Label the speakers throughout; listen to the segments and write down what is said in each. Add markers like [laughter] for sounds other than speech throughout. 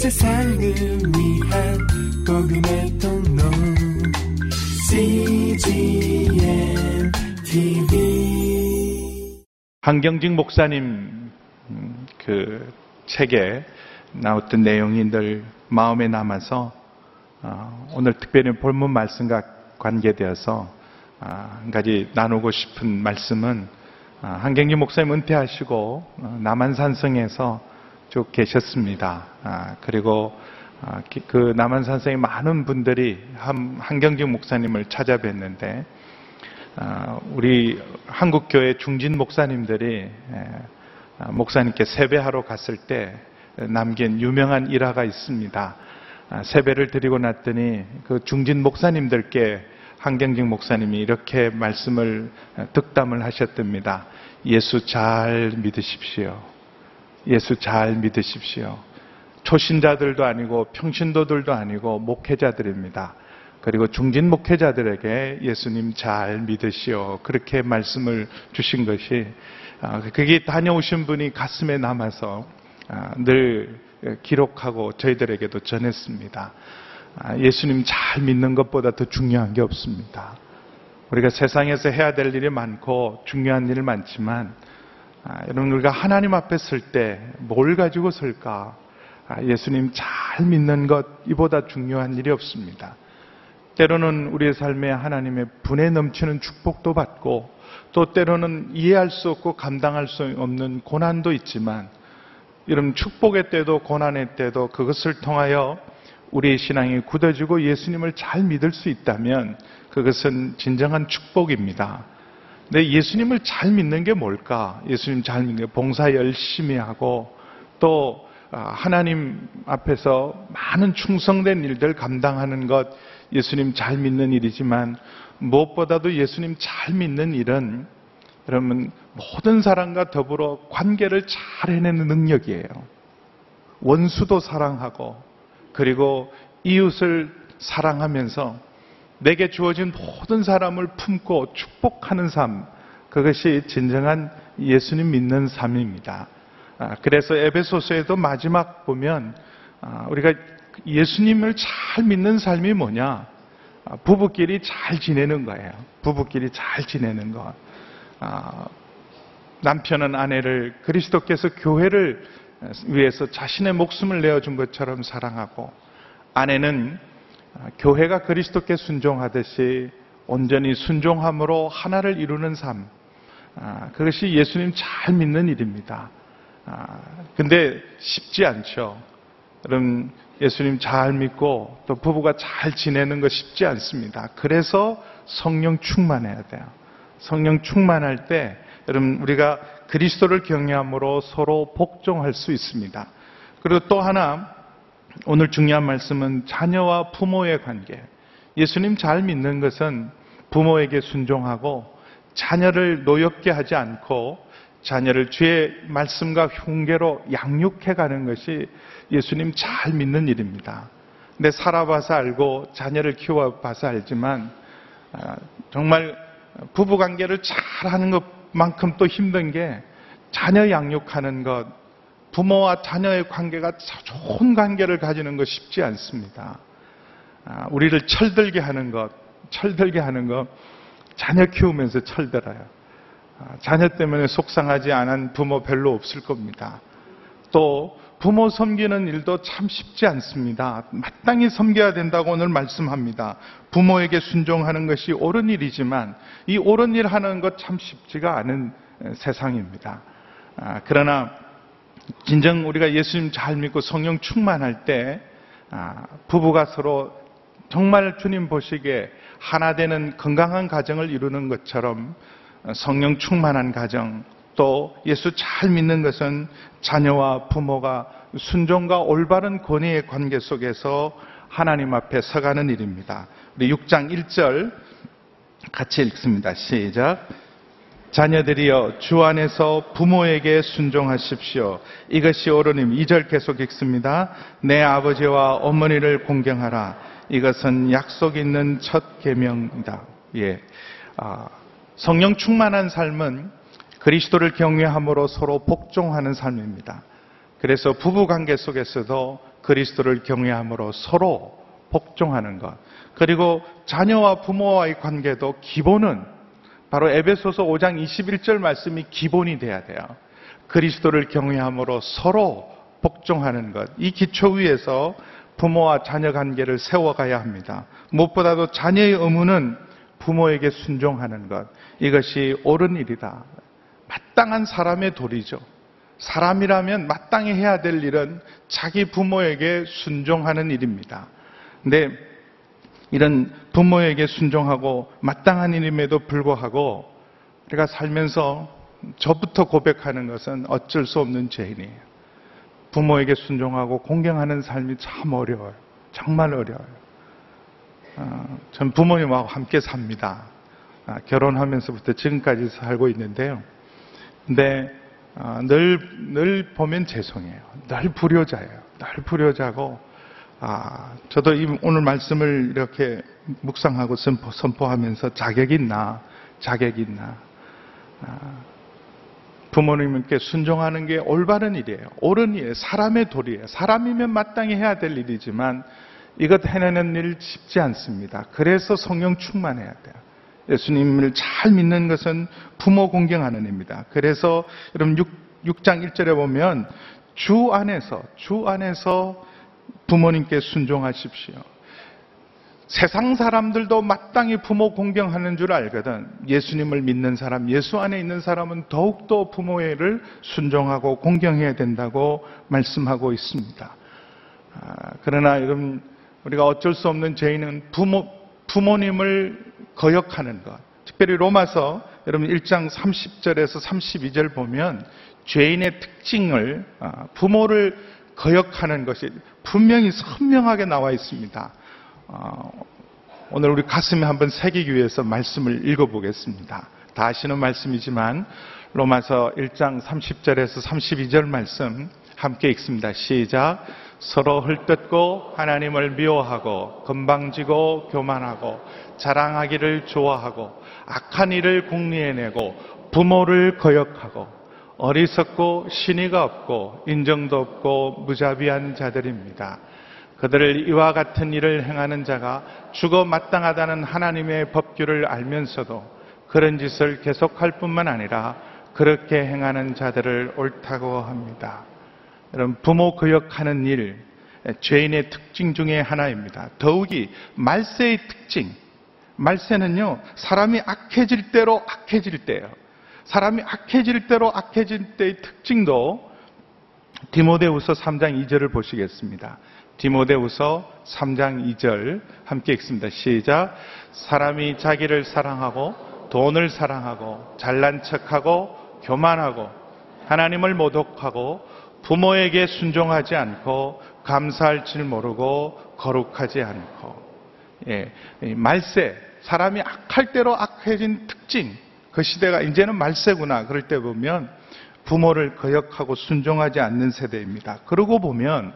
Speaker 1: 세상을 위한 복음의 통로. CGM TV
Speaker 2: 한경직 목사님 음, 그 책에 나왔던 내용이 늘 마음에 남아서 어, 오늘 특별히 본문 말씀과 관계되어서 아, 한 가지 나누고 싶은 말씀은 아, 한경직 목사님 은퇴하시고 어, 남한산성에서 쭉 계셨습니다. 아, 그리고 그 남한 산성의 많은 분들이 한경직 목사님을 찾아뵀는데 우리 한국교회 중진 목사님들이 목사님께 세배하러 갔을 때 남긴 유명한 일화가 있습니다. 세배를 드리고 났더니 그 중진 목사님들께 한경직 목사님이 이렇게 말씀을 득담을 하셨답니다. 예수 잘 믿으십시오. 예수 잘 믿으십시오. 초신자들도 아니고 평신도들도 아니고 목회자들입니다. 그리고 중진 목회자들에게 예수님 잘 믿으시오. 그렇게 말씀을 주신 것이 아, 그게 다녀오신 분이 가슴에 남아서 아, 늘 기록하고 저희들에게도 전했습니다. 아, 예수님 잘 믿는 것보다 더 중요한 게 없습니다. 우리가 세상에서 해야 될 일이 많고 중요한 일 많지만 아, 여러분 우리가 하나님 앞에 설 때 뭘 가지고 설까? 아, 예수님 잘 믿는 것 이보다 중요한 일이 없습니다. 때로는 우리의 삶에 하나님의 분에 넘치는 축복도 받고 또 때로는 이해할 수 없고 감당할 수 없는 고난도 있지만 여러분 축복의 때도 고난의 때도 그것을 통하여 우리의 신앙이 굳어지고 예수님을 잘 믿을 수 있다면 그것은 진정한 축복입니다. 근데 예수님을 잘 믿는 게 뭘까? 예수님 잘 믿는 게 봉사 열심히 하고 또 아, 하나님 앞에서 많은 충성된 일들 감당하는 것 예수님 잘 믿는 일이지만 무엇보다도 예수님 잘 믿는 일은 여러분 모든 사람과 더불어 관계를 잘 해내는 능력이에요. 원수도 사랑하고 그리고 이웃을 사랑하면서 내게 주어진 모든 사람을 품고 축복하는 삶, 그것이 진정한 예수님 믿는 삶입니다. 아, 그래서 에베소서에도 마지막 보면 아, 우리가 예수님을 잘 믿는 삶이 뭐냐? 아, 부부끼리 잘 지내는 거예요. 부부끼리 잘 지내는 것. 남편은 아내를 그리스도께서 교회를 위해서 자신의 목숨을 내어준 것처럼 사랑하고 아내는 교회가 그리스도께 순종하듯이 온전히 순종함으로 하나를 이루는 삶. 아, 그것이 예수님 잘 믿는 일입니다. 아, 근데 쉽지 않죠. 여러분, 예수님 잘 믿고 또 부부가 잘 지내는 거 쉽지 않습니다. 그래서 성령 충만해야 돼요. 성령 충만할 때 여러분 우리가 그리스도를 경외함으로 서로 복종할 수 있습니다. 그리고 또 하나 오늘 중요한 말씀은 자녀와 부모의 관계. 예수님 잘 믿는 것은 부모에게 순종하고 자녀를 노엽게 하지 않고 자녀를 주의 말씀과 흉계로 양육해 가는 것이 예수님 잘 믿는 일입니다. 근데 살아봐서 알고 자녀를 키워봐서 알지만 아, 정말 부부 관계를 잘 하는 것만큼 또 힘든 게 자녀 양육하는 것, 부모와 자녀의 관계가 좋은 관계를 가지는 것 쉽지 않습니다. 아, 우리를 철들게 하는 것, 철들게 하는 것, 자녀 키우면서 철들어요. 아, 자녀 때문에 속상하지 않은 부모 별로 없을 겁니다. 또 부모 섬기는 일도 참 쉽지 않습니다. 마땅히 섬겨야 된다고 오늘 말씀합니다. 부모에게 순종하는 것이 옳은 일이지만 이 옳은 일 하는 것 참 쉽지가 않은 세상입니다. 아, 그러나 진정 우리가 예수님 잘 믿고 성령 충만할 때 아, 부부가 서로 정말 주님 보시기에 하나 되는 건강한 가정을 이루는 것처럼 성령 충만한 가정 또 예수 잘 믿는 것은 자녀와 부모가 순종과 올바른 권위의 관계 속에서 하나님 앞에 서가는 일입니다. 우리 6장 1절 같이 읽습니다. 시작. 자녀들이여 주 안에서 부모에게 순종하십시오. 이것이 옳으님 2절 계속 읽습니다. 내 아버지와 어머니를 공경하라. 이것은 약속 있는 첫 계명이다. 예. 아, 성령 충만한 삶은 그리스도를 경외함으로 서로 복종하는 삶입니다. 그래서 부부 관계 속에서도 그리스도를 경외함으로 서로 복종하는 것. 그리고 자녀와 부모와의 관계도 기본은 바로 에베소서 5장 21절 말씀이 기본이 돼야 돼요. 그리스도를 경외함으로 서로 복종하는 것. 이 기초 위에서 부모와 자녀 관계를 세워가야 합니다. 무엇보다도 자녀의 의무는 부모에게 순종하는 것. 이것이 옳은 일이다. 마땅한 사람의 도리죠. 사람이라면 마땅히 해야 될 일은 자기 부모에게 순종하는 일입니다. 근데 이런 부모에게 순종하고 마땅한 일임에도 불구하고 우리가 살면서 저부터 고백하는 것은 어쩔 수 없는 죄인이에요. 부모에게 순종하고 공경하는 삶이 참 어려워요. 정말 어려워요. 어, 전 부모님하고 함께 삽니다. 아, 결혼하면서부터 지금까지 살고 있는데요. 근데 아, 늘, 늘 보면 죄송해요. 늘 불효자예요. 늘 불효자고, 아, 저도 이 오늘 말씀을 이렇게 묵상하고 선포, 선포 하면서 자격 있나, 자격 있나. 아, 부모님께 순종하는 게 올바른 일이에요. 옳은 일이에요. 사람의 도리예요. 사람이면 마땅히 해야 될 일이지만 이것 해내는 일 쉽지 않습니다. 그래서 성령 충만해야 돼요. 예수님을 잘 믿는 것은 부모 공경하는 입니다. 그래서 여러분 6, 장 1절에 보면 주 안에서 주 안에서 부모님께 순종하십시오. 세상 사람들도 마땅히 부모 공경하는 줄 알거든. 예수님을 믿는 사람, 예수 안에 있는 사람은 더욱더 부모를 순종하고 공경해야 된다고 말씀하고 있습니다. 아, 그러나 여러분, 우리가 어쩔 수 없는 죄인은 부모, 부모님을 거역하는 것. 특별히 로마서 여러분 1장 30절에서 32절 보면 죄인의 특징을 아, 부모를 거역하는 것이 분명히 선명하게 나와 있습니다. 어, 오늘 우리 가슴에 한번 새기기 위해서 말씀을 읽어보겠습니다. 다 아시는 말씀이지만 로마서 1장 30절에서 32절 말씀 함께 읽습니다. 시작. 서로 헐뜯고 하나님을 미워하고 건방지고 교만하고 자랑하기를 좋아하고 악한 일을 궁리해내고 부모를 거역하고 어리석고 신의가 없고 인정도 없고 무자비한 자들입니다. 그들을 이와 같은 일을 행하는 자가 죽어 마땅하다는 하나님의 법규를 알면서도 그런 짓을 계속할 뿐만 아니라 그렇게 행하는 자들을 옳다고 합니다. 여러분, 부모 거역하는 일, 죄인의 특징 중에 하나입니다. 더욱이 말세의 특징. 말세는요, 사람이 악해질 대로 악해질 때예요. 사람이 악해질 대로 악해질 때의 특징도 디모데후서 3장 2절을 보시겠습니다. 디모데후서 3장 2절 함께 읽습니다. 시작. 사람이 자기를 사랑하고 돈을 사랑하고 잘난 척하고 교만하고 하나님을 모독하고 부모에게 순종하지 않고 감사할 줄 모르고 거룩하지 않고 예, 말세 사람이 악할 대로 악해진 특징 그 시대가 이제는 말세구나 그럴 때 보면 부모를 거역하고 순종하지 않는 세대입니다. 그러고 보면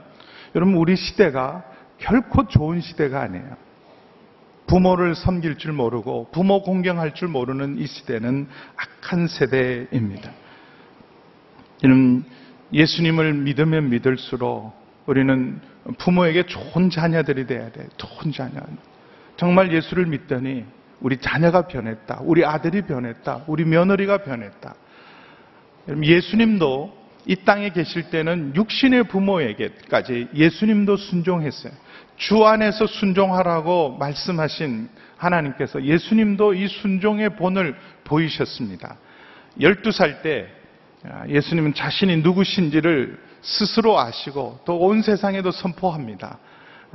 Speaker 2: 여러분, 우리 시대가 결코 좋은 시대가 아니에요. 부모를 섬길 줄 모르고 부모 공경할 줄 모르는 이 시대는 악한 세대입니다. 이는 예수님을 믿으면 믿을수록 우리는 부모에게 좋은 자녀들이 돼야 돼. 좋은 자녀. 정말 예수를 믿더니 우리 자녀가 변했다. 우리 아들이 변했다. 우리 며느리가 변했다. 예수님도 이 땅에 계실 때는 육신의 부모에게까지 예수님도 순종했어요. 주 안에서 순종하라고 말씀하신 하나님께서 예수님도 이 순종의 본을 보이셨습니다. 12살 때 예수님은 자신이 누구신지를 스스로 아시고 또 온 세상에도 선포합니다.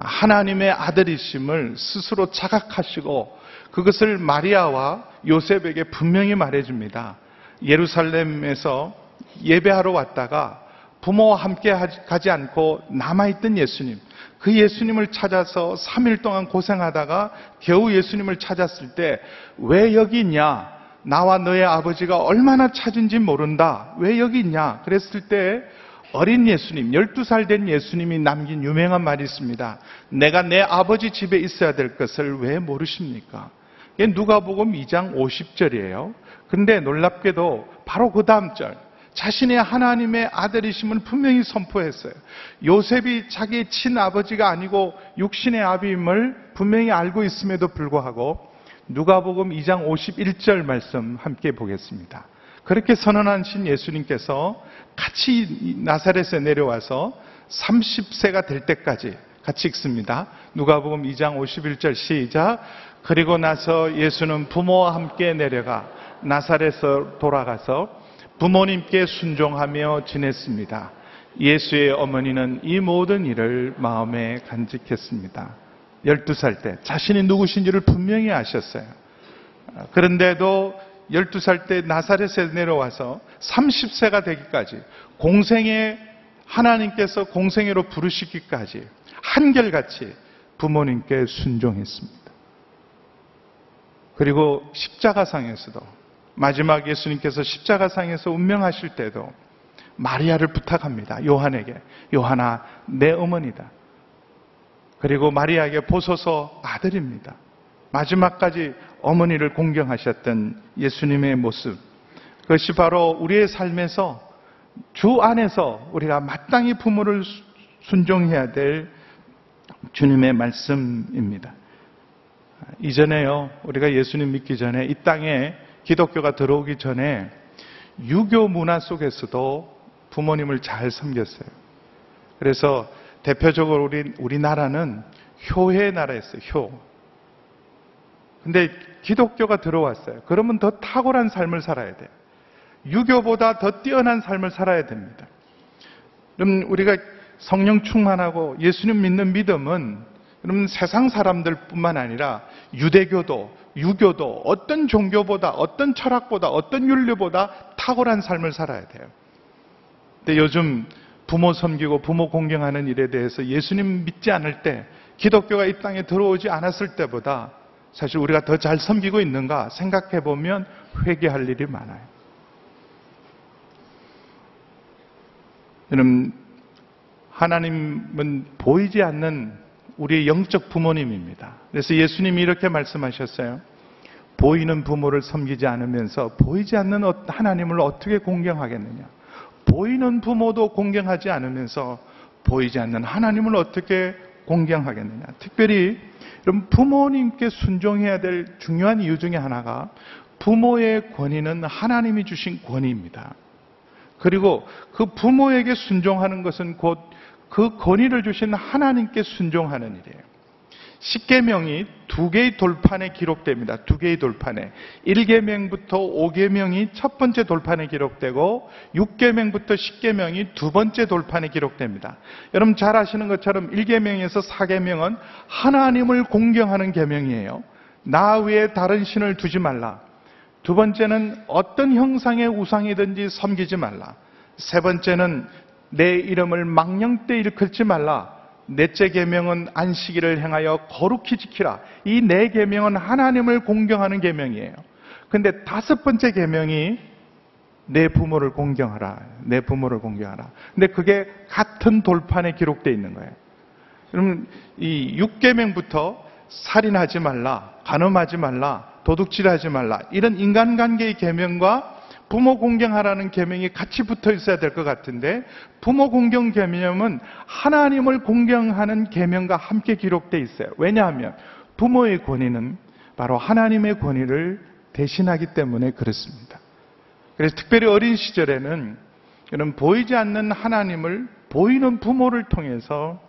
Speaker 2: 하나님의 아들이심을 스스로 자각하시고 그것을 마리아와 요셉에게 분명히 말해줍니다. 예루살렘에서 예배하러 왔다가 부모와 함께 가지 않고 남아있던 예수님, 그 예수님을 찾아서 3일 동안 고생하다가 겨우 예수님을 찾았을 때 왜 여기 있냐? 나와 너의 아버지가 얼마나 찾은지 모른다. 왜 여기 있냐? 그랬을 때 어린 예수님, 12살 된 예수님이 남긴 유명한 말이 있습니다. 내가 내 아버지 집에 있어야 될 것을 왜 모르십니까? 누가복음 2장 50절이에요. 근데 놀랍게도 바로 그 다음 절 자신의 하나님의 아들이심을 분명히 선포했어요. 요셉이 자기의 친아버지가 아니고 육신의 아비임을 분명히 알고 있음에도 불구하고 누가복음 2장 51절 말씀 함께 보겠습니다. 그렇게 선언하신 예수님께서 같이 나사렛에 내려와서 30세가 될 때까지 같이 읽습니다. 누가복음 2장 51절 시작. 그리고 나서 예수는 부모와 함께 내려가 나사렛에 돌아가서 부모님께 순종하며 지냈습니다. 예수의 어머니는 이 모든 일을 마음에 간직했습니다. 12살 때 자신이 누구신지를 분명히 아셨어요. 그런데도 12살 때 나사렛에 내려와서 30세가 되기까지 공생에 하나님께서 공생애로 부르시기까지 한결같이 부모님께 순종했습니다. 그리고 십자가상에서도 마지막 예수님께서 십자가상에서 운명하실 때도 마리아를 부탁합니다. 요한에게. 요한아, 내 어머니다. 그리고 마리아에게 보소서 아들입니다. 마지막까지 어머니를 공경하셨던 예수님의 모습. 그것이 바로 우리의 삶에서 주 안에서 우리가 마땅히 부모를 순종해야 될 주님의 말씀입니다. 이전에요, 우리가 예수님 믿기 전에 이 땅에 기독교가 들어오기 전에 유교 문화 속에서도 부모님을 잘 섬겼어요. 그래서 대표적으로 우리, 우리나라는 효의 나라였어요, 효. 근데 기독교가 들어왔어요. 그러면 더 탁월한 삶을 살아야 돼요. 유교보다 더 뛰어난 삶을 살아야 됩니다. 그럼 우리가 성령 충만하고 예수님 믿는 믿음은 그러면 세상 사람들뿐만 아니라 유대교도 유교도 어떤 종교보다 어떤 철학보다 어떤 윤리보다 탁월한 삶을 살아야 돼요. 근데 요즘 부모 섬기고 부모 공경하는 일에 대해서 예수님 믿지 않을 때 기독교가 이 땅에 들어오지 않았을 때보다 사실 우리가 더 잘 섬기고 있는가 생각해 보면 회개할 일이 많아요. 여러분, 하나님은 보이지 않는 우리의 영적 부모님입니다. 그래서 예수님이 이렇게 말씀하셨어요. 보이는 부모를 섬기지 않으면서 보이지 않는 어, 하나님을 어떻게 공경하겠느냐. 보이는 부모도 공경하지 않으면서 보이지 않는 하나님을 어떻게 공경하겠느냐. 특별히 여러분 부모님께 순종해야 될 중요한 이유 중에 하나가 부모의 권위는 하나님이 주신 권위입니다. 그리고 그 부모에게 순종하는 것은 곧 그 권위를 주신 하나님께 순종하는 일이에요. 십계명이 두 개의 돌판에 기록됩니다. 두 개의 돌판에. 1계명부터 5계명이 첫 번째 돌판에 기록되고 6계명부터 10계명이 두 번째 돌판에 기록됩니다. 여러분 잘 아시는 것처럼 1계명에서 4계명은 하나님을 공경하는 계명이에요. 나 외에 다른 신을 두지 말라. 두 번째는 어떤 형상의 우상이든지 섬기지 말라. 세 번째는 내 이름을 망령 때 일컬지 말라. 넷째 계명은 안식일을 행하여 거룩히 지키라. 이 네 계명은 하나님을 공경하는 계명이에요. 근데 다섯 번째 계명이 내 부모를 공경하라. 내 부모를 공경하라. 근데 그게 같은 돌판에 기록되어 있는 거예요. 그러면 이 6계명부터 살인하지 말라, 간음하지 말라, 도둑질하지 말라. 이런 인간관계의 계명과 부모 공경하라는 계명이 같이 붙어 있어야 될 것 같은데 부모 공경 계명은 하나님을 공경하는 계명과 함께 기록되어 있어요. 왜냐하면 부모의 권위는 바로 하나님의 권위를 대신하기 때문에 그렇습니다. 그래서 특별히 어린 시절에는 이런 보이지 않는 하나님을 보이는 부모를 통해서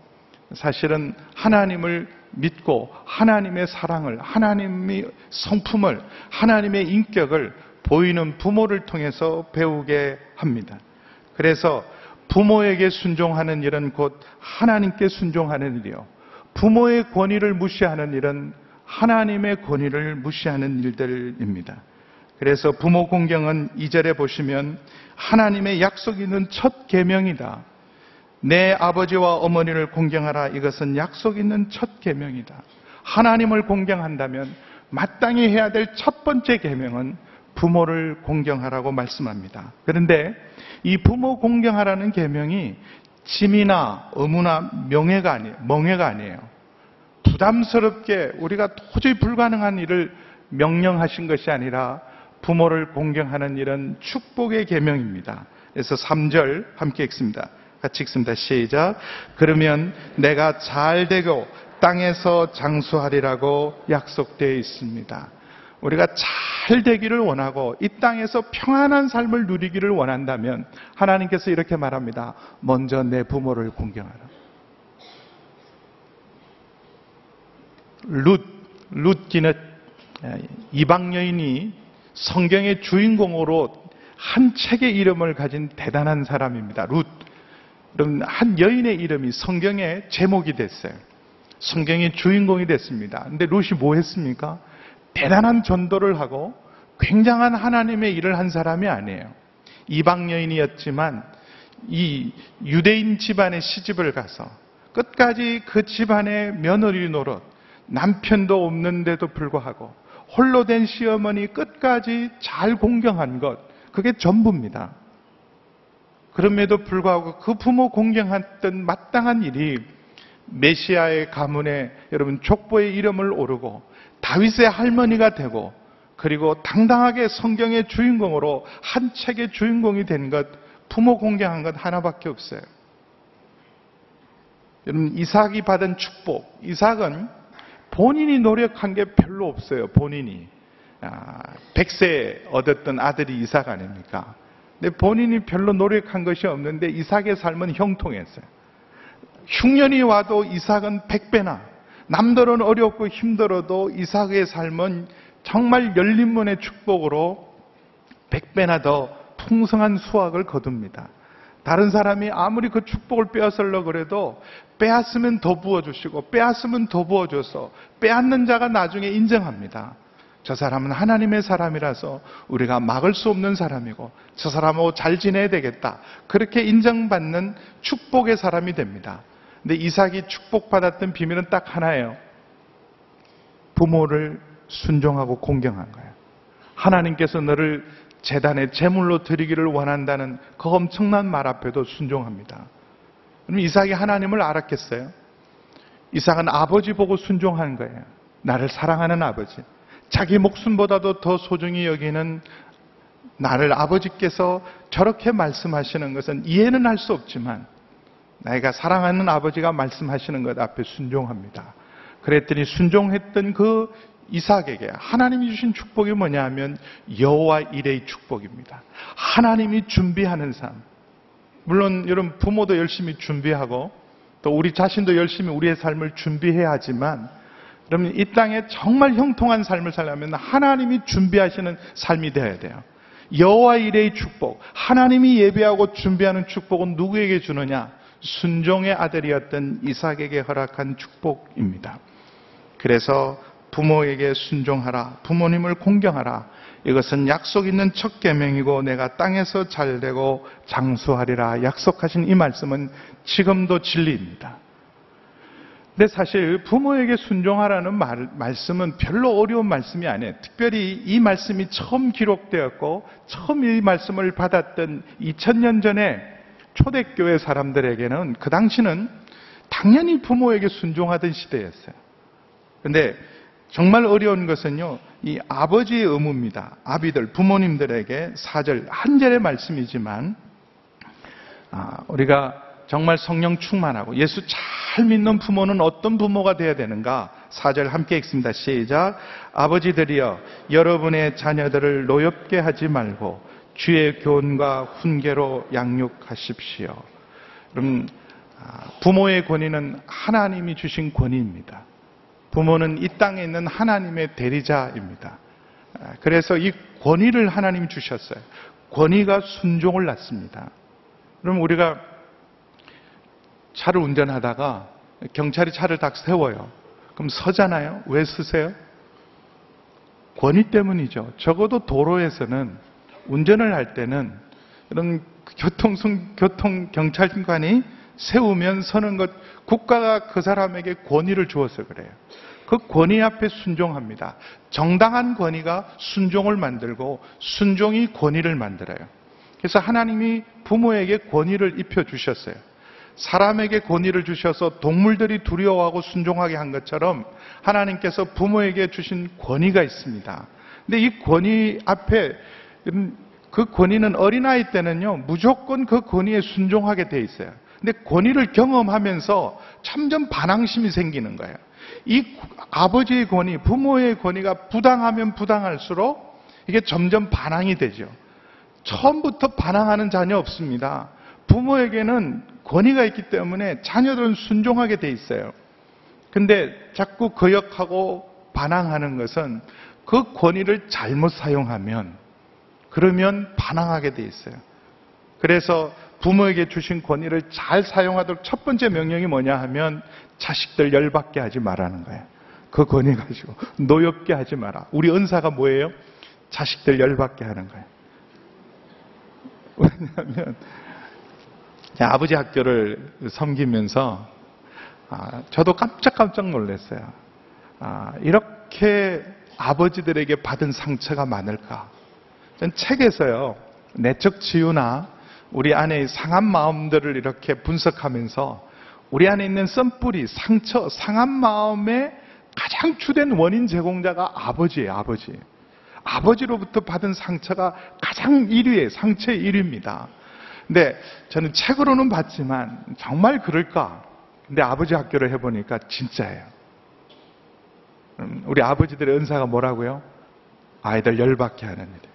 Speaker 2: 사실은 하나님을 믿고 하나님의 사랑을, 하나님의 성품을, 하나님의 인격을 보이는 부모를 통해서 배우게 합니다. 그래서 부모에게 순종하는 일은 곧 하나님께 순종하는 일이요. 부모의 권위를 무시하는 일은 하나님의 권위를 무시하는 일들입니다. 그래서 부모 공경은 이절에 보시면 하나님의 약속 있는 첫 계명이다. 내 아버지와 어머니를 공경하라. 이것은 약속 있는 첫 계명이다. 하나님을 공경한다면 마땅히 해야 될 첫 번째 계명은 부모를 공경하라고 말씀합니다. 그런데 이 부모 공경하라는 계명이 짐이나 의무나 명예가 아니에요. 멍해가 아니에요. 부담스럽게 우리가 도저히 불가능한 일을 명령하신 것이 아니라 부모를 공경하는 일은 축복의 계명입니다. 그래서 3절 함께 읽습니다. 같이 읽습니다. 시작. 그러면 내가 잘 되고 땅에서 장수하리라고 약속되어 있습니다. 우리가 잘 되기를 원하고 이 땅에서 평안한 삶을 누리기를 원한다면 하나님께서 이렇게 말합니다. 먼저 내 부모를 공경하라. 룻, 룻기는 이방 여인이 성경의 주인공으로 한 책의 이름을 가진 대단한 사람입니다. 룻. 그럼 한 여인의 이름이 성경의 제목이 됐어요. 성경의 주인공이 됐습니다. 근데 룻이 뭐 했습니까? 대단한 전도를 하고 굉장한 하나님의 일을 한 사람이 아니에요. 이방 여인이었지만 이 유대인 집안에 시집을 가서 끝까지 그 집안의 며느리 노릇, 남편도 없는데도 불구하고 홀로 된 시어머니 끝까지 잘 공경한 것, 그게 전부입니다. 그럼에도 불구하고 그 부모 공경했던 마땅한 일이 메시아의 가문에 여러분 족보의 이름을 오르고 다윗의 할머니가 되고 그리고 당당하게 성경의 주인공으로 한 책의 주인공이 된 것, 부모 공경한 것 하나밖에 없어요. 여러분 이삭이 받은 축복, 이삭은 본인이 노력한 게 별로 없어요. 본인이 아, 백세 얻었던 아들이 이삭 아닙니까? 근데 본인이 별로 노력한 것이 없는데 이삭의 삶은 형통했어요. 흉년이 와도 이삭은 백배나 남들은 어렵고 힘들어도 이삭의 삶은 정말 열린문의 축복으로 백배나 더 풍성한 수확을 거둡니다. 다른 사람이 아무리 그 축복을 빼앗으려 그래도 빼앗으면 더 부어주시고 빼앗으면 더 부어줘서 빼앗는 자가 나중에 인정합니다. 저 사람은 하나님의 사람이라서 우리가 막을 수 없는 사람이고 저 사람하고 잘 지내야 되겠다. 그렇게 인정받는 축복의 사람이 됩니다. 근데 이삭이 축복받았던 비밀은 딱 하나예요. 부모를 순종하고 공경한 거예요. 하나님께서 너를 재단에 제물로 드리기를 원한다는 그 엄청난 말 앞에도 순종합니다. 그럼 이삭이 하나님을 알았겠어요? 이삭은 아버지 보고 순종하는 거예요. 나를 사랑하는 아버지. 자기 목숨보다도 더 소중히 여기는 나를 아버지께서 저렇게 말씀하시는 것은 이해는 할 수 없지만 내가 사랑하는 아버지가 말씀하시는 것 앞에 순종합니다. 그랬더니 순종했던 그 이삭에게 하나님이 주신 축복이 뭐냐 하면 여호와 일의 축복입니다. 하나님이 준비하는 삶. 물론 여러분 부모도 열심히 준비하고 또 우리 자신도 열심히 우리의 삶을 준비해야 하지만 여러분 이 땅에 정말 형통한 삶을 살려면 하나님이 준비하시는 삶이 되어야 돼요. 여호와 일의 축복, 하나님이 예배하고 준비하는 축복은 누구에게 주느냐? 순종의 아들이었던 이삭에게 허락한 축복입니다. 그래서 부모에게 순종하라. 부모님을 공경하라. 이것은 약속 있는 첫 계명이고 내가 땅에서 잘 되고 장수하리라 약속하신 이 말씀은 지금도 진리입니다. 근데 사실 부모에게 순종하라는 말, 말씀은 별로 어려운 말씀이 아니에요. 특별히 이 말씀이 처음 기록되었고 처음 이 말씀을 받았던 2000년 전에 초대교회 사람들에게는 그 당시는 당연히 부모에게 순종하던 시대였어요. 근데 정말 어려운 것은요, 이 아버지의 의무입니다. 아비들, 부모님들에게 사절, 한 절의 말씀이지만, 아, 우리가 정말 성령 충만하고 예수 잘 믿는 부모는 어떤 부모가 되어야 되는가? 사절 함께 읽습니다. 시작. 아버지들이여, 여러분의 자녀들을 노엽게 하지 말고 주의 교훈과 훈계로 양육하십시오. 그럼 아, 부모의 권위는 하나님이 주신 권위입니다. 부모는 이 땅에 있는 하나님의 대리자입니다. 아, 그래서 이 권위를 하나님 주셨어요. 권위가 순종을 낳습니다. 그럼 우리가 차를 운전하다가 경찰이 차를 딱 세워요. 그럼 서잖아요. 왜 서세요? 권위 때문이죠. 적어도 도로에서는 운전을 할 때는 이런 교통, 교통 경찰관이 세우면 서는 것, 국가가 그 사람에게 권위를 주어서 그래요. 그 권위 앞에 순종합니다. 정당한 권위가 순종을 만들고 순종이 권위를 만들어요. 그래서 하나님이 부모에게 권위를 입혀 주셨어요. 사람에게 권위를 주셔서 동물들이 두려워하고 순종하게 한 것처럼 하나님께서 부모에게 주신 권위가 있습니다. 근데 이 권위 앞에 그 권위는 어린아이 때는요, 무조건 그 권위에 순종하게 돼 있어요. 근데 권위를 경험하면서 점점 반항심이 생기는 거예요. 이 아버지의 권위, 부모의 권위가 부당하면 부당할수록 이게 점점 반항이 되죠. 처음부터 반항하는 자녀 없습니다. 부모에게는 권위가 있기 때문에 자녀들은 순종하게 돼 있어요. 근데 자꾸 거역하고 반항하는 것은 그 권위를 잘못 사용하면 그러면 반항하게 돼 있어요. 그래서 부모에게 주신 권위를 잘 사용하도록 첫 번째 명령이 뭐냐 하면 자식들 열받게 하지 말라는 거예요. 그 권위 가지고 노엽게 하지 마라. 우리 은사가 뭐예요? 자식들 열받게 하는 거예요. 왜냐하면 아버지 학교를 섬기면서 아, 저도 깜짝깜짝 놀랐어요. 아, 이렇게 아버지들에게 받은 상처가 많을까? 전 책에서요, 내적 치유나 우리 안의 상한 마음들을 이렇게 분석하면서 우리 안에 있는 썬뿌리, 상처, 상한 마음의 가장 주된 원인 제공자가 아버지예요, 아버지. 아버지로부터 받은 상처가 가장 1위에 상처의 1위입니다. 근데 저는 책으로는 봤지만 정말 그럴까? 근데 아버지 학교를 해보니까 진짜예요. 음, 우리 아버지들의 은사가 뭐라고요? 아이들 열받게 하는 일.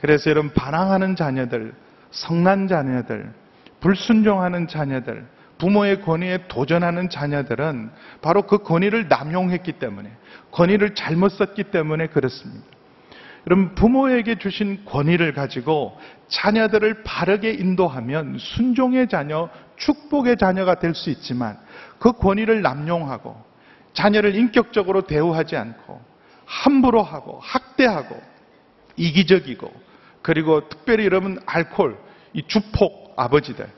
Speaker 2: 그래서 여러분 반항하는 자녀들, 성난 자녀들, 불순종하는 자녀들, 부모의 권위에 도전하는 자녀들은 바로 그 권위를 남용했기 때문에, 권위를 잘못 썼기 때문에 그렇습니다. 여러분, 부모에게 주신 권위를 가지고 자녀들을 바르게 인도하면 순종의 자녀, 축복의 자녀가 될 수 있지만 그 권위를 남용하고 자녀를 인격적으로 대우하지 않고 함부로 하고 학대하고 이기적이고 그리고 특별히 여러분 알코올, 이 주폭 아버지들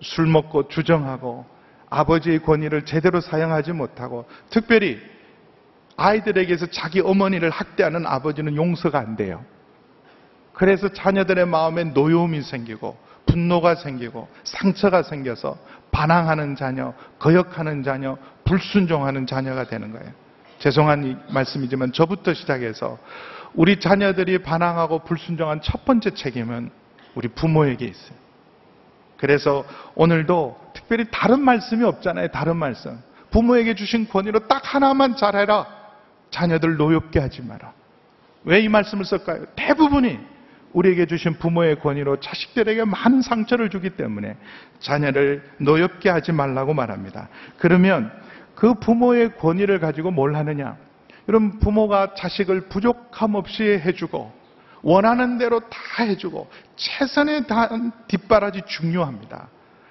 Speaker 2: 술 먹고 주정하고 아버지의 권위를 제대로 사용하지 못하고 특별히 아이들에게서 자기 어머니를 학대하는 아버지는 용서가 안 돼요. 그래서 자녀들의 마음에 노여움이 생기고 분노가 생기고 상처가 생겨서 반항하는 자녀, 거역하는 자녀, 불순종하는 자녀가 되는 거예요. 죄송한 말씀이지만 저부터 시작해서 우리 자녀들이 반항하고 불순종한 첫 번째 책임은 우리 부모에게 있어요. 그래서 오늘도 특별히 다른 말씀이 없잖아요. 다른 말씀. 부모에게 주신 권위로 딱 하나만 잘해라. 자녀들 노엽게 하지 마라. 왜 이 말씀을 썼까요? 대부분이 우리에게 주신 부모의 권위로 자식들에게 많은 상처를 주기 때문에 자녀를 노엽게 하지 말라고 말합니다. 그러면 그 부모의 권위를 가지고 뭘 하느냐? 여러분 부모가 자식을 부족함 없이 해주고 원하는 대로 다 해주고 최선의 다한 뒷바라지 중요합니다.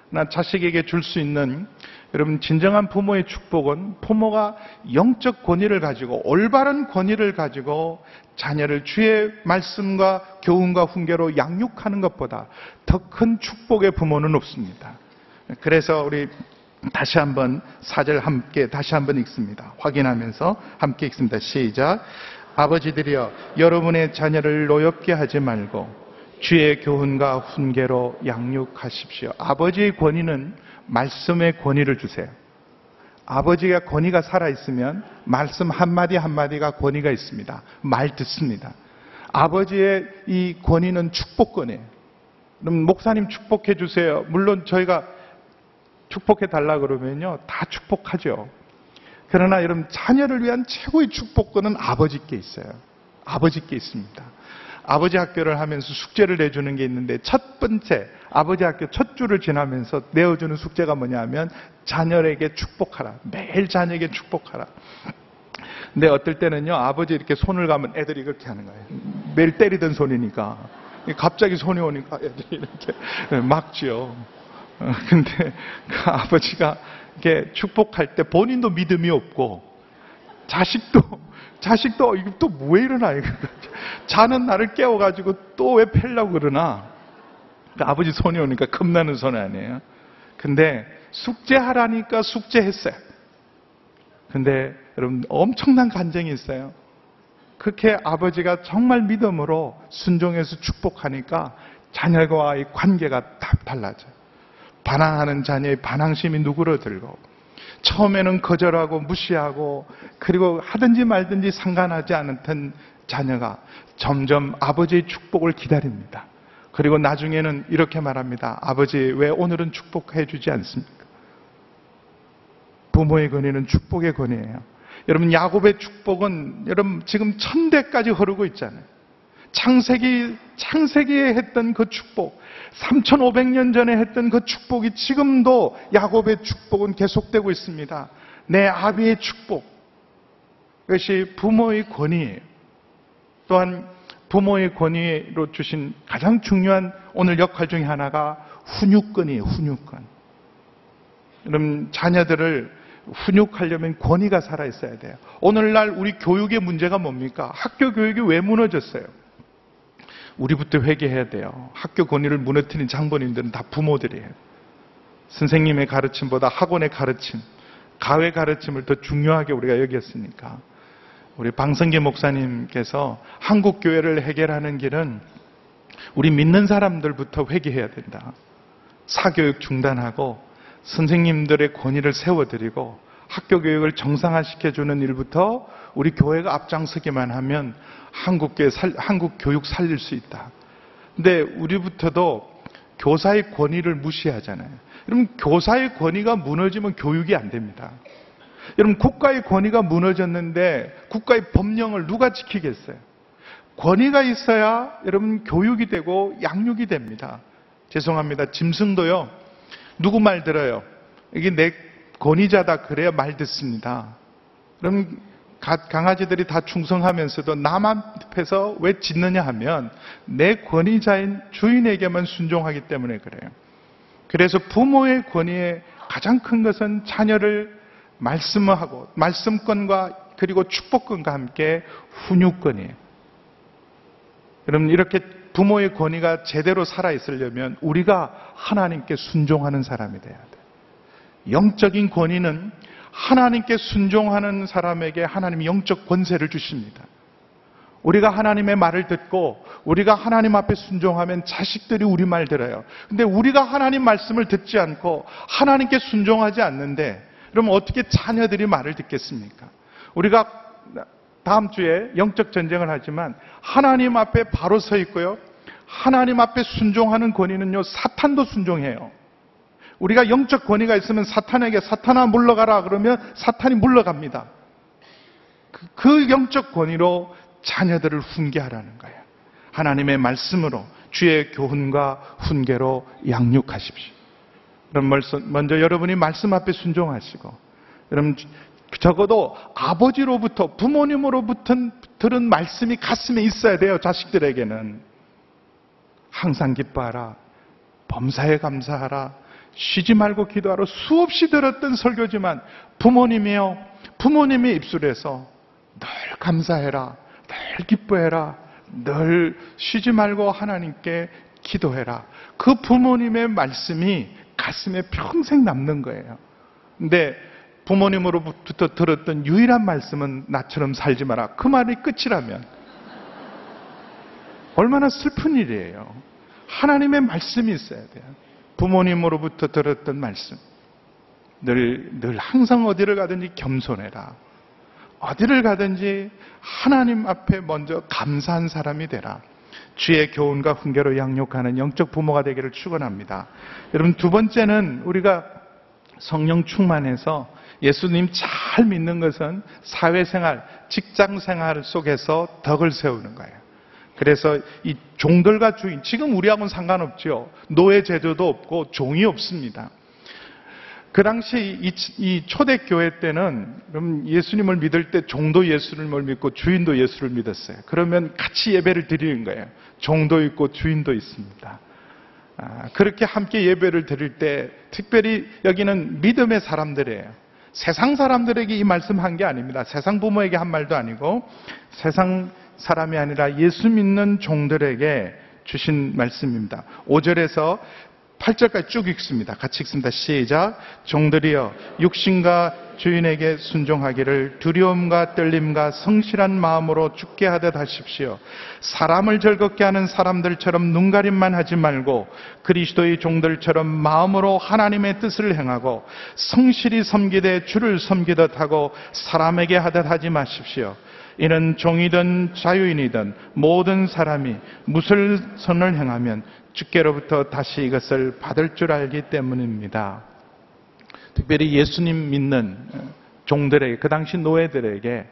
Speaker 2: 나 자식에게 줄 수 있는 여러분 진정한 부모의 축복은 부모가 영적 권위를 가지고 올바른 권위를 가지고 자녀를 주의 말씀과 교훈과 훈계로 양육하는 것보다 더 큰 축복의 부모는 없습니다. 그래서 우리 다시 한번 사절 함께 다시 한번 읽습니다. 확인하면서 함께 읽습니다. 시작. 아버지들이여 여러분의 자녀를 노엽게 하지 말고 주의 교훈과 훈계로 양육하십시오. 아버지의 권위는 말씀의 권위를 주세요. 아버지가 권위가 살아있으면 말씀 한마디 한마디가 권위가 있습니다. 말 듣습니다. 아버지의 이 권위는 축복권이에요. 그럼 목사님 축복해 주세요. 물론 저희가 축복해 달라 그러면요. 다 축복하죠. 그러나 여러분 자녀를 위한 최고의 축복권은 아버지께 있어요. 아버지께 있습니다. 아버지 학교를 하면서 숙제를 내주는 게 있는데 첫 번째 아버지 학교 첫 주를 지나면서 내어주는 숙제가 뭐냐면 자녀에게 축복하라. 매일 자녀에게 축복하라. 근데 어떨 때는요 아버지 이렇게 손을 가면 애들이 그렇게 하는 거예요. 매일 때리던 손이니까 갑자기 손이 오니까 애들이 이렇게 막지요. 어, 근데 [laughs] 그 아버지가 이렇게 축복할 때 본인도 믿음이 없고 자식도 [laughs] 자식도 이거 또 왜 이러나 이거 [laughs] 자는 나를 깨워가지고 또 왜 팰라고 그러나 그 아버지 손이 오니까 겁나는 손이 아니에요. 근데 숙제하라니까 숙제했어요. 근데 여러분 엄청난 간정이 있어요. 그렇게 아버지가 정말 믿음으로 순종해서 축복하니까 자녀와의 관계가 다 달라져요. 반항하는 자녀의 반항심이 누구로 들고 처음에는 거절하고 무시하고 그리고 하든지 말든지 상관하지 않던 자녀가 점점 아버지의 축복을 기다립니다. 그리고 나중에는 이렇게 말합니다. 아버지, 왜 오늘은 축복해 주지 않습니까? 부모의 권위는 축복의 권위예요. 여러분, 야곱의 축복은 여러분 지금 천대까지 흐르고 있잖아요. 창세기, 창세기에 했던 그 축복, 3,500년 전에 했던 그 축복이 지금도 야곱의 축복은 계속되고 있습니다. 내 아비의 축복. 그것이 부모의 권위예요. 또한 부모의 권위로 주신 가장 중요한 오늘 역할 중에 하나가 훈육권이에요, 훈육권. 여러분, 자녀들을 훈육하려면 권위가 살아있어야 돼요. 오늘날 우리 교육의 문제가 뭡니까? 학교 교육이 왜 무너졌어요? 우리부터 회개해야 돼요. 학교 권위를 무너뜨린 장본인들은 다 부모들이에요. 선생님의 가르침보다 학원의 가르침, 가회 가르침을 더 중요하게 우리가 여겼으니까. 우리 방성계 목사님께서 한국 교회를 해결하는 길은 우리 믿는 사람들부터 회개해야 된다. 사교육 중단하고 선생님들의 권위를 세워드리고 학교 교육을 정상화시켜주는 일부터 우리 교회가 앞장서기만 하면 한국 교회 살, 한국 교육 살릴 수 있다. 근데 우리부터도 교사의 권위를 무시하잖아요. 여러분 교사의 권위가 무너지면 교육이 안 됩니다. 여러분 국가의 권위가 무너졌는데 국가의 법령을 누가 지키겠어요? 권위가 있어야 여러분 교육이 되고 양육이 됩니다. 죄송합니다. 짐승도요. 누구 말 들어요? 이게 내 권위자다 그래야 말 듣습니다. 그럼 강아지들이 다 충성하면서도 남 앞에서 왜 짖느냐 하면 내 권위자인 주인에게만 순종하기 때문에 그래요. 그래서 부모의 권위의 가장 큰 것은 자녀를 말씀하고 말씀권과 그리고 축복권과 함께 훈육권이에요. 여러분 이렇게 부모의 권위가 제대로 살아 있으려면 우리가 하나님께 순종하는 사람이 돼야 돼. 영적인 권위는 하나님께 순종하는 사람에게 하나님이 영적 권세를 주십니다. 우리가 하나님의 말을 듣고 우리가 하나님 앞에 순종하면 자식들이 우리 말 들어요. 근데 우리가 하나님 말씀을 듣지 않고 하나님께 순종하지 않는데 그럼 어떻게 자녀들이 말을 듣겠습니까? 우리가 다음 주에 영적 전쟁을 하지만 하나님 앞에 바로 서 있고요. 하나님 앞에 순종하는 권위는요, 사탄도 순종해요. 우리가 영적 권위가 있으면 사탄에게 사탄아 물러가라 그러면 사탄이 물러갑니다. 그, 그 영적 권위로 자녀들을 훈계하라는 거예요. 하나님의 말씀으로 주의 교훈과 훈계로 양육하십시오. 그럼 먼저 여러분이 말씀 앞에 순종하시고, 여러분 적어도 아버지로부터 부모님으로부터 들은 말씀이 가슴에 있어야 돼요. 자식들에게는 항상 기뻐하라, 범사에 감사하라, 쉬지 말고 기도하러 수없이 들었던 설교지만 부모님이요. 부모님의 입술에서 늘 감사해라. 늘 기뻐해라. 늘 쉬지 말고 하나님께 기도해라. 그 부모님의 말씀이 가슴에 평생 남는 거예요. 근데 부모님으로부터 들었던 유일한 말씀은 나처럼 살지 마라. 그 말이 끝이라면 얼마나 슬픈 일이에요. 하나님의 말씀이 있어야 돼요. 부모님으로부터 들었던 말씀. 늘, 늘 항상 어디를 가든지 겸손해라. 어디를 가든지 하나님 앞에 먼저 감사한 사람이 되라. 주의 교훈과 훈계로 양육하는 영적 부모가 되기를 축원합니다. 여러분 두 번째는 우리가 성령 충만해서 예수님 잘 믿는 것은 사회생활, 직장생활 속에서 덕을 세우는 거예요. 그래서 이 종들과 주인, 지금 우리하고는 상관없죠. 노예 제도도 없고 종이 없습니다. 그 당시 이, 이 초대교회 때는 예수님을 믿을 때 종도 예수님을 믿고 주인도 예수를 믿었어요. 그러면 같이 예배를 드리는 거예요. 종도 있고 주인도 있습니다. 아, 그렇게 함께 예배를 드릴 때 특별히 여기는 믿음의 사람들이에요. 세상 사람들에게 이 말씀 한 게 아닙니다. 세상 부모에게 한 말도 아니고 세상 사람이 아니라 예수 믿는 종들에게 주신 말씀입니다. 5절에서 8절까지 쭉 읽습니다. 같이 읽습니다. 시작. 종들이여 육신과 주인에게 순종하기를 두려움과 떨림과 성실한 마음으로 죽게 하듯 하십시오. 사람을 즐겁게 하는 사람들처럼 눈가림만 하지 말고 그리스도의 종들처럼 마음으로 하나님의 뜻을 행하고 성실히 섬기되 주를 섬기듯 하고 사람에게 하듯 하지 마십시오. 이는 종이든 자유인이든 모든 사람이 무슬선을 행하면 주께로부터 다시 이것을 받을 줄 알기 때문입니다. 특별히 예수님 믿는 종들에게, 그 당시 노예들에게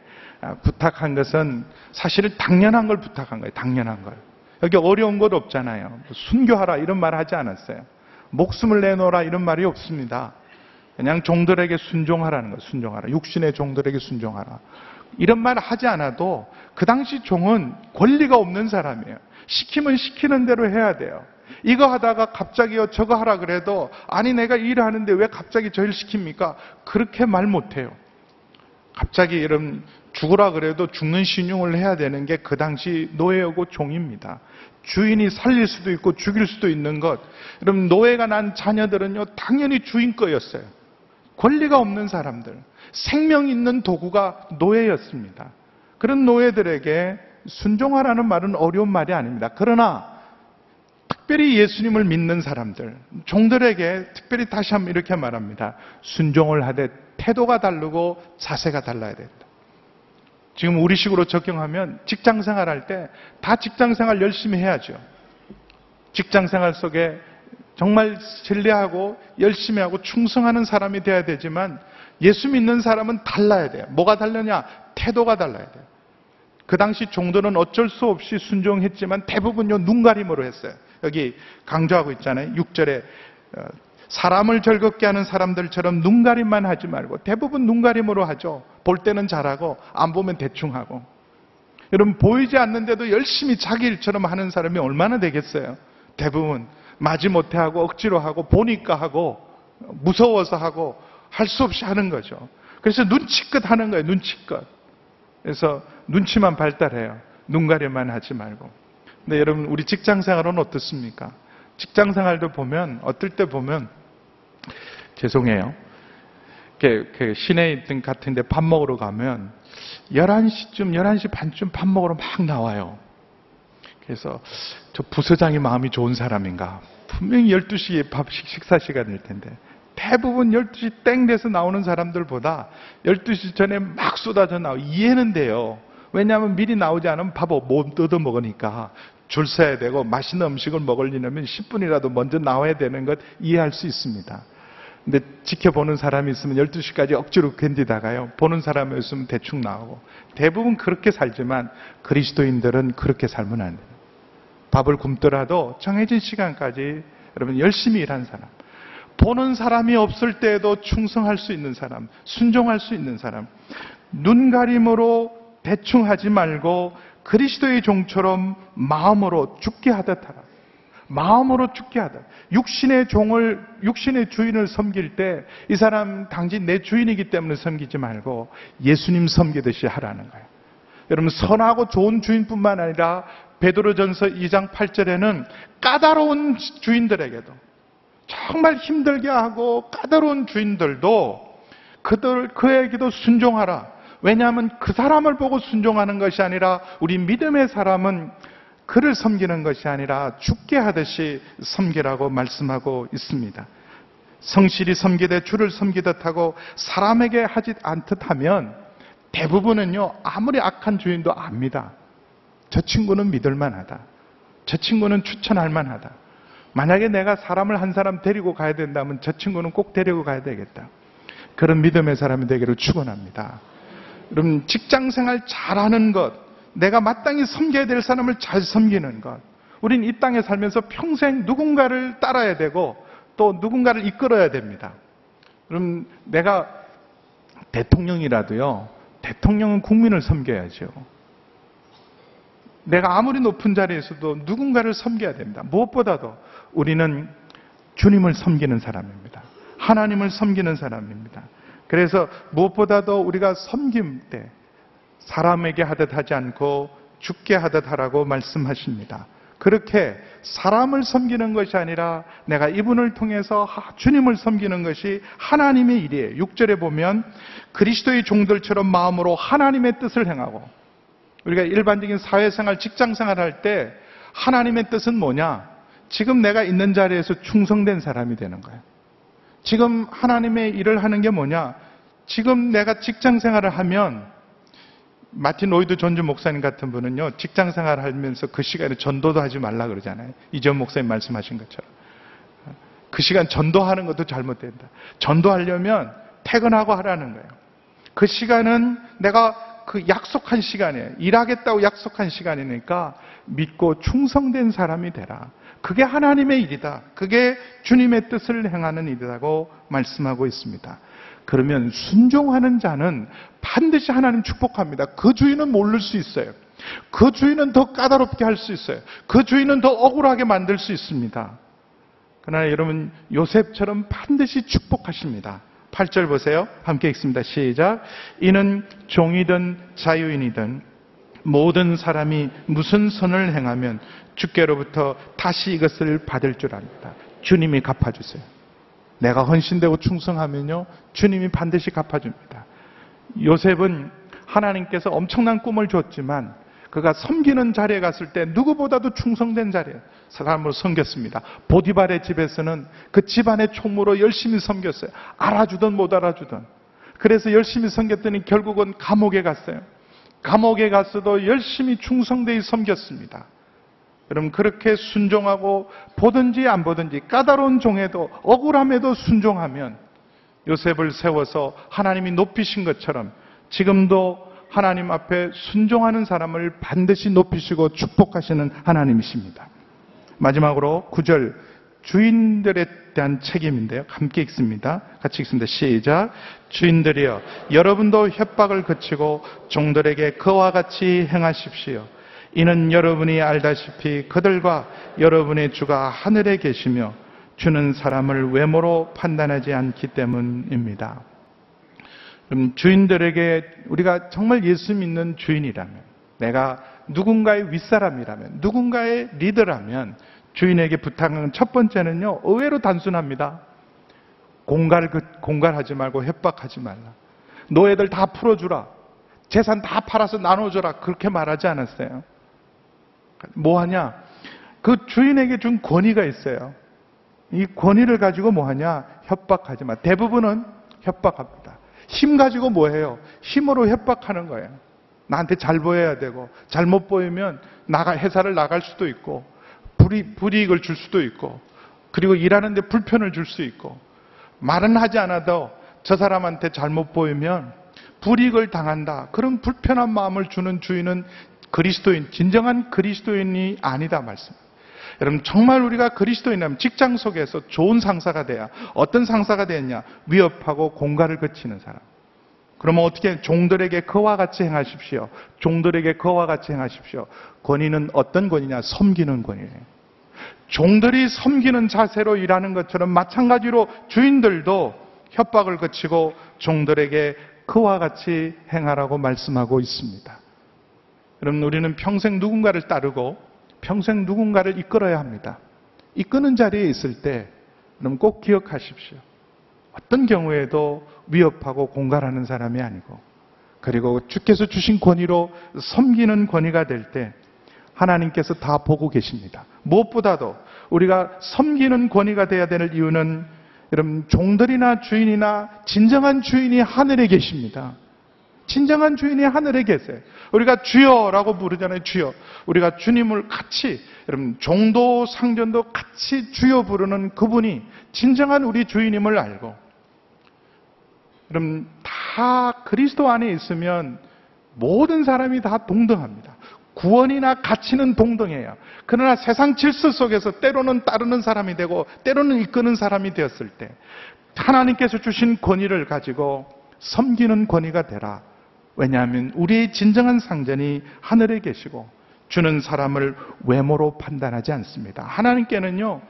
Speaker 2: 부탁한 것은 사실 당연한 걸 부탁한 거예요. 당연한 걸. 여기 어려운 것 없잖아요. 순교하라 이런 말 하지 않았어요. 목숨을 내놓으라 이런 말이 없습니다. 그냥 종들에게 순종하라는 거예요. 순종하라. 육신의 종들에게 순종하라. 이런 말 하지 않아도 그 당시 종은 권리가 없는 사람이에요. 시키면 시키는 대로 해야 돼요. 이거 하다가 갑자기요 저거 하라 그래도 아니 내가 일을 하는데 왜 갑자기 저일 시킵니까? 그렇게 말 못해요. 갑자기 이런 죽으라 그래도 죽는 신용을 해야 되는 게 그 당시 노예하고 종입니다. 주인이 살릴 수도 있고 죽일 수도 있는 것. 그럼 노예가 난 자녀들은요 당연히 주인 거였어요. 권리가 없는 사람들. 생명 있는 도구가 노예였습니다. 그런 노예들에게 순종하라는 말은 어려운 말이 아닙니다. 그러나 특별히 예수님을 믿는 사람들, 종들에게 특별히 다시 한번 이렇게 말합니다. 순종을 하되 태도가 다르고 자세가 달라야 된다. 지금 우리식으로 적용하면 직장 생활할 때 다 직장 생활 열심히 해야죠. 직장 생활 속에 정말 신뢰하고 열심히 하고 충성하는 사람이 돼야 되지만 예수 믿는 사람은 달라야 돼요. 뭐가 달라냐? 태도가 달라야 돼요. 그 당시 종들은 어쩔 수 없이 순종했지만 대부분요 눈가림으로 했어요. 여기 강조하고 있잖아요. 6절에 어, 사람을 즐겁게 하는 사람들처럼 눈가림만 하지 말고 대부분 눈가림으로 하죠. 볼 때는 잘하고 안 보면 대충 하고. 여러분 보이지 않는데도 열심히 자기 일처럼 하는 사람이 얼마나 되겠어요? 대부분 마지 못해 하고 억지로 하고 보니까 하고 무서워서 하고 할 수 없이 하는 거죠. 그래서 눈치껏 하는 거예요. 눈치껏. 그래서 눈치만 발달해요. 눈가림만 하지 말고. 근데 여러분 우리 직장 생활은 어떻습니까? 직장 생활도 보면 어떨 때 보면 죄송해요. 이렇게 시내에 있던 같은데 밥 먹으러 가면 11시쯤 11시 반쯤 밥 먹으러 막 나와요. 그래서 저 부서장이 마음이 좋은 사람인가? 분명히 12시에 밥 식사 시간일 텐데 대부분 12시 땡 돼서 나오는 사람들보다 12시 전에 막 쏟아져 나오 이해는 돼요. 왜냐하면 미리 나오지 않으면 밥못 뜯어 먹으니까 줄 서야 되고 맛있는 음식을 먹으려면 10분이라도 먼저 나와야 되는 것 이해할 수 있습니다. 근데 지켜보는 사람이 있으면 12시까지 억지로 견디다가요. 보는 사람이 있으면 대충 나오고. 대부분 그렇게 살지만 그리스도인들은 그렇게 살면 안 돼요. 밥을 굶더라도 정해진 시간까지 여러분 열심히 일한 사람. 보는 사람이 없을 때에도 충성할 수 있는 사람. 순종할 수 있는 사람. 눈 가림으로 대충 하지 말고 그리스도의 종처럼 마음으로 죽게 하듯 하라. 마음으로 죽게 하다. 육신의 종을, 육신의 주인을 섬길 때 이 사람 당신 내 주인이기 때문에 섬기지 말고 예수님 섬기듯이 하라는 거예요. 여러분, 선하고 좋은 주인뿐만 아니라 베드로전서 2장 8절에는 까다로운 주인들에게도 정말 힘들게 하고 까다로운 주인들도 그들, 그에게도 순종하라. 왜냐하면 그 사람을 보고 순종하는 것이 아니라 우리 믿음의 사람은 그를 섬기는 것이 아니라 죽게 하듯이 섬기라고 말씀하고 있습니다. 성실히 섬기되 주를 섬기듯 하고 사람에게 하지 않듯 하면 대부분은요, 아무리 악한 주인도 압니다. 저 친구는 믿을 만 하다. 저 친구는 추천할 만하다. 만약에 내가 사람을 한 사람 데리고 가야 된다면 저 친구는 꼭 데리고 가야 되겠다. 그런 믿음의 사람이 되기를 축원합니다. 여러분 직장 생활 잘하는 것, 내가 마땅히 섬겨야 될 사람을 잘 섬기는 것. 우린 이 땅에 살면서 평생 누군가를 따라야 되고 또 누군가를 이끌어야 됩니다. 그럼 내가 대통령이라도요. 대통령은 국민을 섬겨야죠. 내가 아무리 높은 자리에서도 누군가를 섬겨야 됩니다. 무엇보다도 우리는 주님을 섬기는 사람입니다. 하나님을 섬기는 사람입니다. 그래서 무엇보다도 우리가 섬김 때 사람에게 하듯 하지 않고 죽게 하듯 하라고 말씀하십니다. 그렇게 사람을 섬기는 것이 아니라 내가 이분을 통해서 주님을 섬기는 것이 하나님의 일이에요. 6절에 보면 그리스도의 종들처럼 마음으로 하나님의 뜻을 행하고 우리가 일반적인 사회생활, 직장생활 할 때 하나님의 뜻은 뭐냐? 지금 내가 있는 자리에서 충성된 사람이 되는 거예요. 지금 하나님의 일을 하는 게 뭐냐? 지금 내가 직장 생활을 하면 마틴 로이드 존즈 목사님 같은 분은요, 직장 생활 하면서 그 시간에 전도도 하지 말라 그러잖아요. 이전 목사님 말씀하신 것처럼. 그 시간 전도하는 것도 잘못된다. 전도하려면 퇴근하고 하라는 거예요. 그 시간은 내가 그 약속한 시간에, 일하겠다고 약속한 시간이니까 믿고 충성된 사람이 되라. 그게 하나님의 일이다. 그게 주님의 뜻을 행하는 일이라고 말씀하고 있습니다. 그러면 순종하는 자는 반드시 하나님 축복합니다. 그 주인은 모를 수 있어요. 그 주인은 더 까다롭게 할 수 있어요. 그 주인은 더 억울하게 만들 수 있습니다. 그러나 여러분 요셉처럼 반드시 축복하십니다. 8절 보세요. 함께 읽습니다. 시작. 이는 종이든 자유인이든 모든 사람이 무슨 선을 행하면 주께로부터 다시 이것을 받을 줄 압니다. 주님이 갚아주세요. 내가 헌신되고 충성하면요, 주님이 반드시 갚아줍니다. 요셉은 하나님께서 엄청난 꿈을 줬지만 그가 섬기는 자리에 갔을 때 누구보다도 충성된 자리에 사람으로 섬겼습니다. 보디발의 집에서는 그 집안의 총무로 열심히 섬겼어요. 알아주든 못 알아주든. 그래서 열심히 섬겼더니 결국은 감옥에 갔어요. 감옥에 갔어도 열심히 충성되이 섬겼습니다. 여러분 그렇게 순종하고 보든지 안 보든지 까다로운 종에도 억울함에도 순종하면 요셉을 세워서 하나님이 높이신 것처럼 지금도 하나님 앞에 순종하는 사람을 반드시 높이시고 축복하시는 하나님이십니다. 마지막으로 9절 주인들에 대한 책임인데요. 함께 읽습니다. 같이 읽습니다. 시작. 주인들이여 여러분도 협박을 거치고 종들에게 그와 같이 행하십시오. 이는 여러분이 알다시피 그들과 여러분의 주가 하늘에 계시며 주는 사람을 외모로 판단하지 않기 때문입니다. 주인들에게 우리가 정말 예수 믿는 주인이라면 내가 누군가의 윗사람이라면 누군가의 리더라면 주인에게 부탁하는 첫 번째는요 의외로 단순합니다. 공갈 공갈하지 말고 협박하지 말라. 노예들 다 풀어주라. 재산 다 팔아서 나눠줘라. 그렇게 말하지 않았어요. 뭐 하냐? 그 주인에게 준 권위가 있어요. 이 권위를 가지고 뭐 하냐? 협박하지 마. 대부분은 협박합니다. 힘 가지고 뭐 해요? 힘으로 협박하는 거예요. 나한테 잘 보여야 되고, 잘못 보이면 나가, 회사를 나갈 수도 있고, 불이, 불이익을 줄 수도 있고, 그리고 일하는데 불편을 줄 수 있고, 말은 하지 않아도 저 사람한테 잘못 보이면 불이익을 당한다. 그런 불편한 마음을 주는 주인은 그리스도인, 진정한 그리스도인이 아니다 말씀. 여러분 정말 우리가 그리스도인이라면 직장 속에서 좋은 상사가 돼야 어떤 상사가 되었냐? 위협하고 공갈을 거치는 사람. 그러면 어떻게 종들에게 그와 같이 행하십시오. 종들에게 그와 같이 행하십시오. 권위는 어떤 권위냐? 섬기는 권위예요. 종들이 섬기는 자세로 일하는 것처럼 마찬가지로 주인들도 협박을 거치고 종들에게 그와 같이 행하라고 말씀하고 있습니다. 여러분, 우리는 평생 누군가를 따르고 평생 누군가를 이끌어야 합니다. 이끄는 자리에 있을 때, 여러분 꼭 기억하십시오. 어떤 경우에도 위협하고 공갈하는 사람이 아니고, 그리고 주께서 주신 권위로 섬기는 권위가 될 때, 하나님께서 다 보고 계십니다. 무엇보다도 우리가 섬기는 권위가 되어야 되는 이유는 여러분 종들이나 주인이나 진정한 주인이 하늘에 계십니다. 진정한 주인이 하늘에 계세요. 우리가 주여라고 부르잖아요. 주여. 우리가 주님을 같이 여러분 종도 상전도 같이 주여 부르는 그분이 진정한 우리 주인임을 알고 여러분 다 그리스도 안에 있으면 모든 사람이 다 동등합니다. 구원이나 가치는 동등해요. 그러나 세상 질서 속에서 때로는 따르는 사람이 되고 때로는 이끄는 사람이 되었을 때 하나님께서 주신 권위를 가지고 섬기는 권위가 되라. 왜냐하면 우리의 진정한 상전이 하늘에 계시고 주는 사람을 외모로 판단하지 않습니다. 하나님께는요,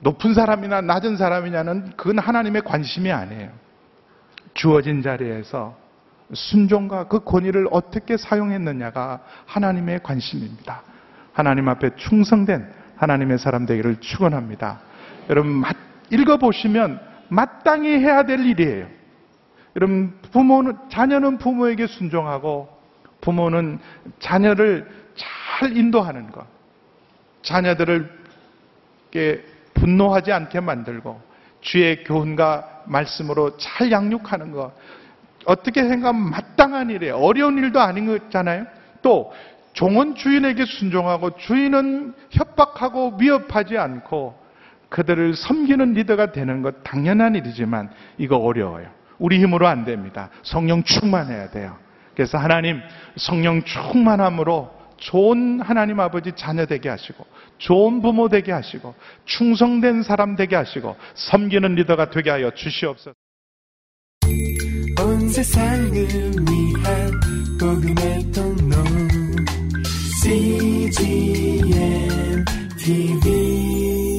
Speaker 2: 높은 사람이나 낮은 사람이냐는 그건 하나님의 관심이 아니에요. 주어진 자리에서 순종과 그 권위를 어떻게 사용했느냐가 하나님의 관심입니다. 하나님 앞에 충성된 하나님의 사람 되기를 축원합니다. 여러분 읽어보시면 마땅히 해야 될 일이에요. 여러분 부모는 자녀는 부모에게 순종하고 부모는 자녀를 잘 인도하는 것. 자녀들을 분노하지 않게 만들고 주의 교훈과 말씀으로 잘 양육하는 것. 어떻게 생각하면 마땅한 일이에요. 어려운 일도 아닌 거잖아요. 또 종은 주인에게 순종하고 주인은 협박하고 위협하지 않고 그들을 섬기는 리더가 되는 것 당연한 일이지만 이거 어려워요. 우리 힘으로 안 됩니다. 성령 충만해야 돼요. 그래서 하나님 성령 충만함으로 좋은 하나님 아버지 자녀 되게 하시고 좋은 부모 되게 하시고 충성된 사람 되게 하시고 섬기는 리더가 되게 하여 주시옵소서.
Speaker 1: 온 세상을 위한 복음의 통로 CGM TV